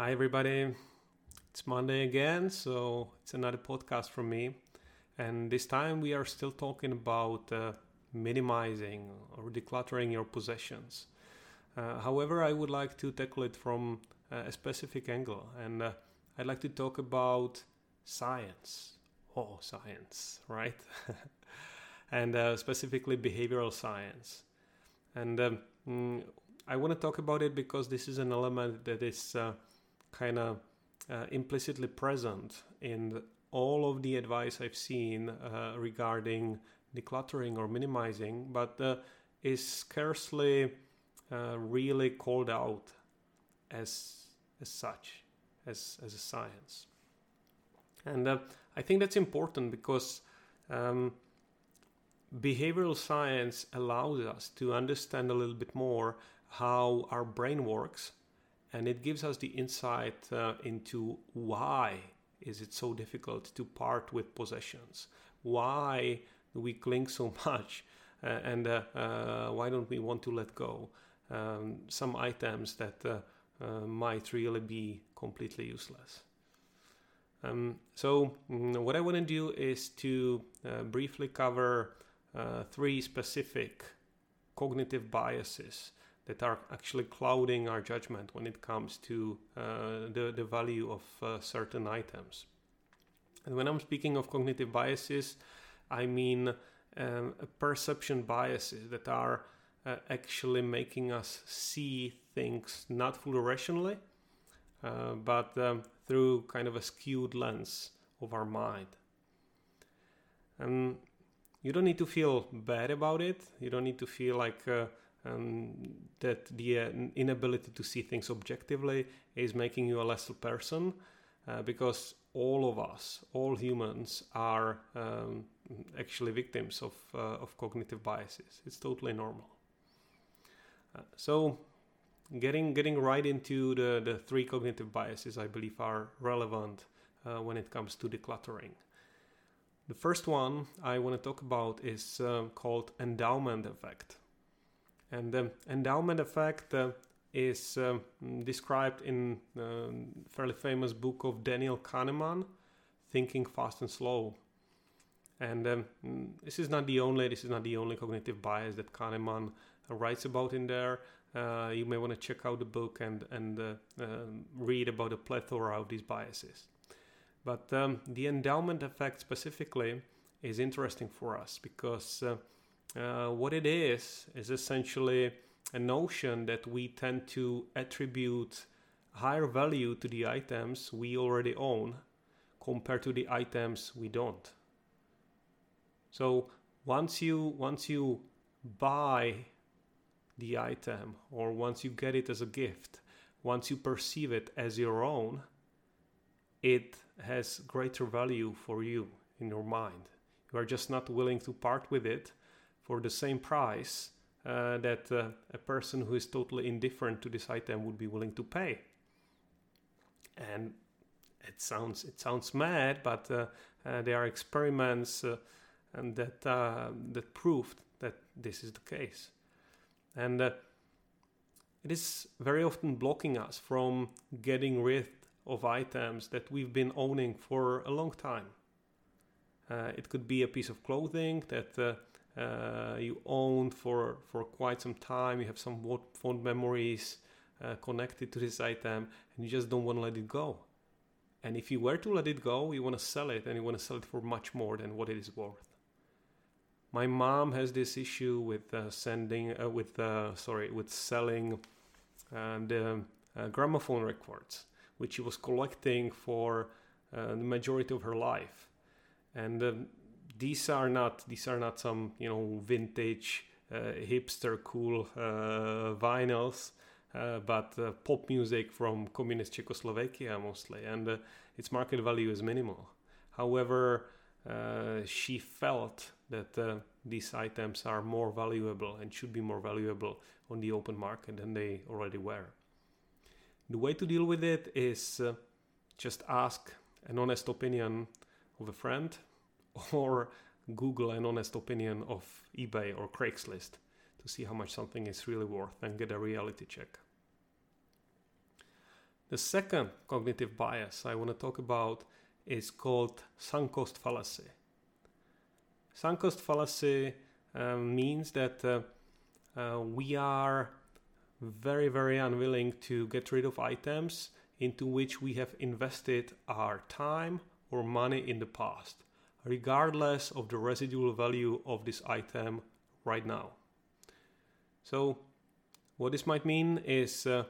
Hi, everybody. It's Monday again, so it's another podcast from me. And this time we are still talking about uh, minimizing or decluttering your possessions. Uh, however, I would like to tackle it from uh, a specific angle, and uh, I'd like to talk about science. Oh, science, right? and uh, specifically behavioral science. And um, mm, I want to talk about it because this is an element that is uh, kind of uh, implicitly present in all of the advice I've seen uh, regarding decluttering or minimizing, but uh, is scarcely uh, really called out as as such as as a science. And uh, I think that's important because um, behavioral science allows us to understand a little bit more how our brain works and it gives us the insight uh, into why is it so difficult to part with possessions? Why do we cling so much uh, and uh, uh why don't we want to let go? Um, some items that uh, might really be completely useless. Um, so mm, what i want to do is to briefly cover three specific cognitive biases that are actually clouding our judgment when it comes to uh, the, the value of uh, certain items. And when I'm speaking of cognitive biases, I mean um, perception biases that are uh, actually making us see things not fully rationally, uh, but um, through kind of a skewed lens of our mind. And you don't need to feel bad about it. You don't need to feel like uh, um, that the uh, inability to see things objectively is making you a lesser person uh, because all of us, all humans, are um, actually victims of, uh, of cognitive biases. It's totally normal. Uh, so, getting getting right into the, the three cognitive biases I believe are relevant uh, when it comes to decluttering. The first one I want to talk about is uh, called endowment effect. And the endowment effect uh, is um, described in a um, fairly famous book of Daniel Kahneman, Thinking Fast and Slow. And um, this is not the only this is not the only cognitive bias that Kahneman uh, writes about in there. Uh, you may want to check out the book and and uh, um, read about a plethora of these biases. But um, the endowment effect specifically is interesting for us because uh, what it is is essentially a notion that we tend to attribute higher value to the items we already own compared to the items we don't. So once you once you buy the item or once you get it as a gift, once you perceive it as your own, it has greater value for you in your mind. You are just not willing to part with it for the same price uh, that uh, a person who is totally indifferent to this item would be willing to pay. And it sounds it sounds mad, but uh, uh there are experiments uh, and that uh, that proved that this is the case, and it is very often blocking us from getting rid of items that we've been owning for a long time. it could be a piece of clothing that uh, you owned for for quite some time. You have some fond memories uh, connected to this item, and you just don't want to let it go. And if you were to let it go, you want to sell it, and you want to sell it for much more than what it is worth. My mom has this issue with uh, sending, uh, with uh, sorry, with selling uh, the gramophone records, which she was collecting for the majority of her life, and um, these are not these are not some you know vintage uh, hipster cool uh, vinyls. Uh, but uh, pop music from communist Czechoslovakia mostly, and uh, its market value is minimal. However, she felt that these items are more valuable and should be more valuable on the open market than they already were. The way to deal with it is just ask an honest opinion of a friend or Google an honest opinion of eBay or Craigslist to see how much something is really worth and get a reality check. The second cognitive bias I want to talk about is called sunk cost fallacy. Sunk cost fallacy um, means that uh, uh, we are very, very unwilling to get rid of items into which we have invested our time or money in the past, regardless of the residual value of this item right now. So, what this might mean is uh,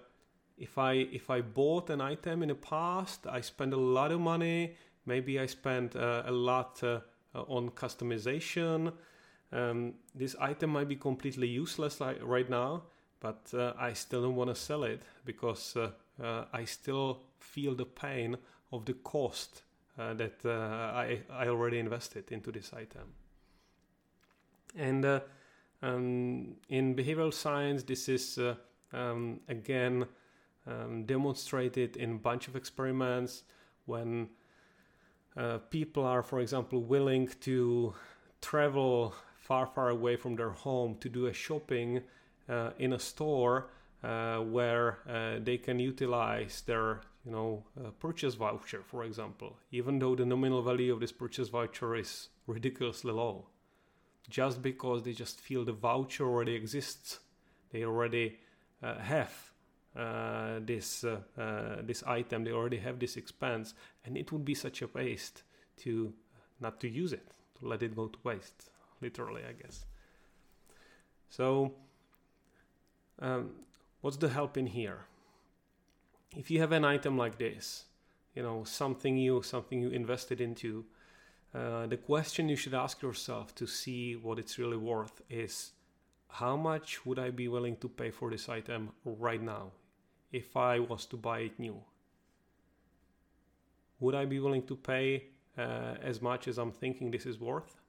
if I if I bought an item in the past, I spent a lot of money. Maybe I spent uh, a lot uh, on customization. Um, this item might be completely useless like right now, but uh, I still don't want to sell it because uh, uh, I still feel the pain of the cost uh, that I I already invested into this item. And um, in behavioral science, this is um, again um, demonstrated in a bunch of experiments when uh, people are, for example, willing to travel far, far away from their home to do a shopping uh, in a store uh, where uh, they can utilize their, you know, uh, purchase voucher, for example, even though the nominal value of this purchase voucher is ridiculously low, just because they just feel the voucher already exists, they already uh, have uh, this uh, uh, this item they already have this expense and it would be such a waste to not to use it to let it go to waste literally i guess. So um, what's the help in here if you have an item like this you know something you something you invested into uh, the question you should ask yourself to see what it's really worth is how much would I be willing to pay for this item right now if I was to buy it new? Would I be willing to pay uh, as much as I'm thinking this is worth?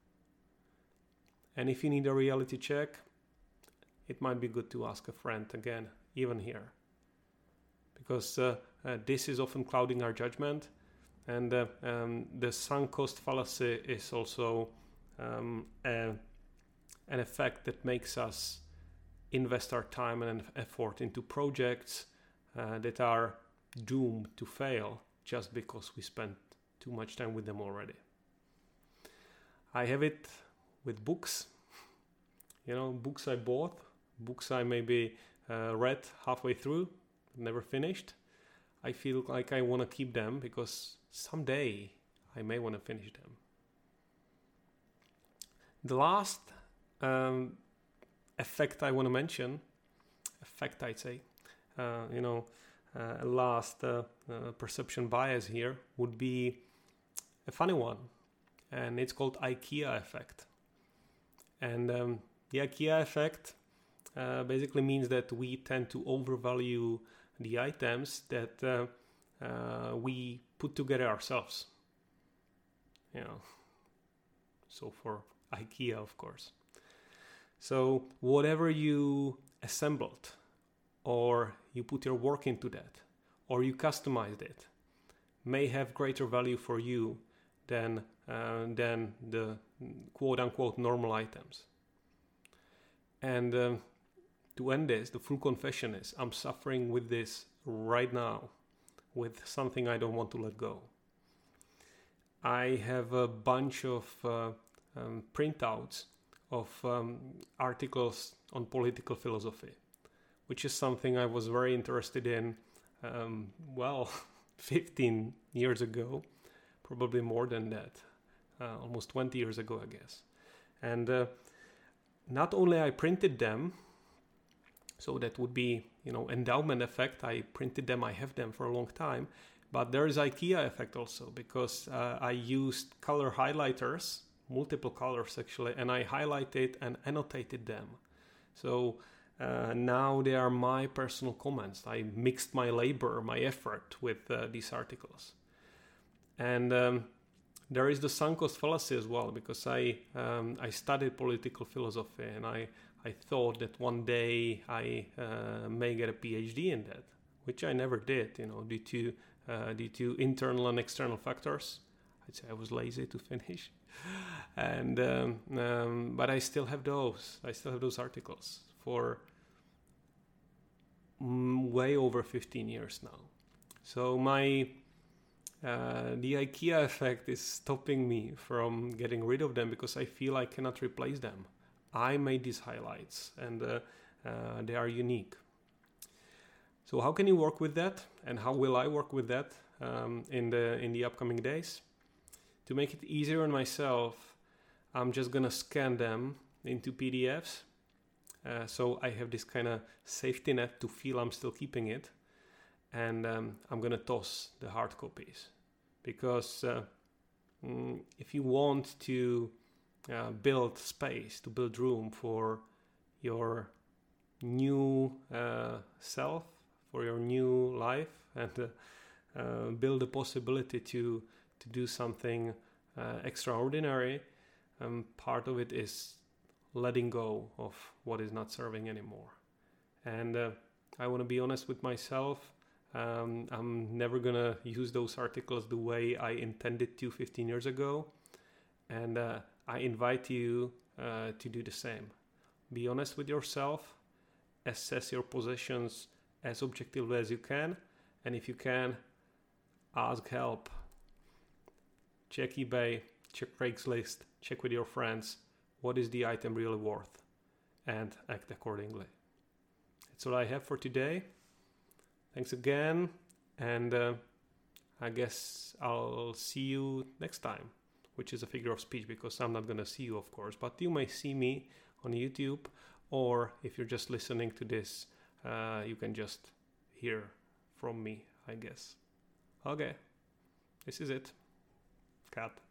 And if you need a reality check, it might be good to ask a friend again, even here. Because uh, uh, this is often clouding our judgment, and uh, um, the sunk cost fallacy is also um, a, an effect that makes us invest our time and effort into projects that are doomed to fail just because we spent too much time with them already. I have it with books. You know, books I bought, books I maybe uh, read halfway through, never finished. I feel like I want to keep them because someday I may want to finish them. The last um, effect I want to mention, effect I'd say, uh, you know, uh, last uh, perception bias here would be a funny one, and it's called IKEA effect. And um, the IKEA effect uh, basically means that we tend to overvalue the items that uh, uh, we put together ourselves. You know, so for IKEA, of course. So whatever you assembled or you put your work into that, or you customized it, may have greater value for you than uh, than the quote unquote normal items. And uh, to end this, the full confession is I'm suffering with this right now, with something I don't want to let go. I have a bunch of uh, um, printouts of um, articles on political philosophy which is something I was very interested in, um, well, 15 years ago, probably more than that, uh, almost 20 years ago, I guess. And uh, not only I printed them, so that would be, you know, endowment effect. I printed them, I have them for a long time. But there is IKEA effect also because uh, I used color highlighters, multiple colors actually, and I highlighted and annotated them. So uh, now they are my personal comments. I mixed my labor, my effort with uh, these articles. And um, there is the sunk cost fallacy as well, because I um, I studied political philosophy and I, I thought that one day I uh, may get a PhD in that, which I never did, you know, due to uh, due to internal and external factors. I'd say I was lazy to finish, and um, um, but I still have those. I still have those articles for way over 15 years now. So my uh, the IKEA effect is stopping me from getting rid of them because I feel I cannot replace them. I made these highlights and uh, uh, they are unique. So how can you work with that, and how will I work with that um, in the in the upcoming days? To make it easier on myself, I'm just gonna scan them into PDFs. Uh, so I have this kind of safety net to feel I'm still keeping it, and um, I'm gonna toss the hard copies because uh, mm, if you want to uh, build space, to build room for your new uh, self, for your new life, and uh, uh, build the possibility to to do something uh, extraordinary, um, part of it is letting go of what is not serving anymore. And I want to be honest with myself. Um, I'm never gonna use those articles the way I intended to 15 years ago, and uh, I invite you uh, to do the same. Be honest with yourself, assess your possessions as objectively as you can, and if you can, ask help. Check eBay, check Craigslist, check with your friends what is the item really worth, and act accordingly. That's all I have for today. Thanks again, and uh, I guess I'll see you next time, which is a figure of speech because I'm not gonna see you, of course, but you may see me on YouTube, or if you're just listening to this, uh, you can just hear from me, I guess. Okay, this is it. Cut.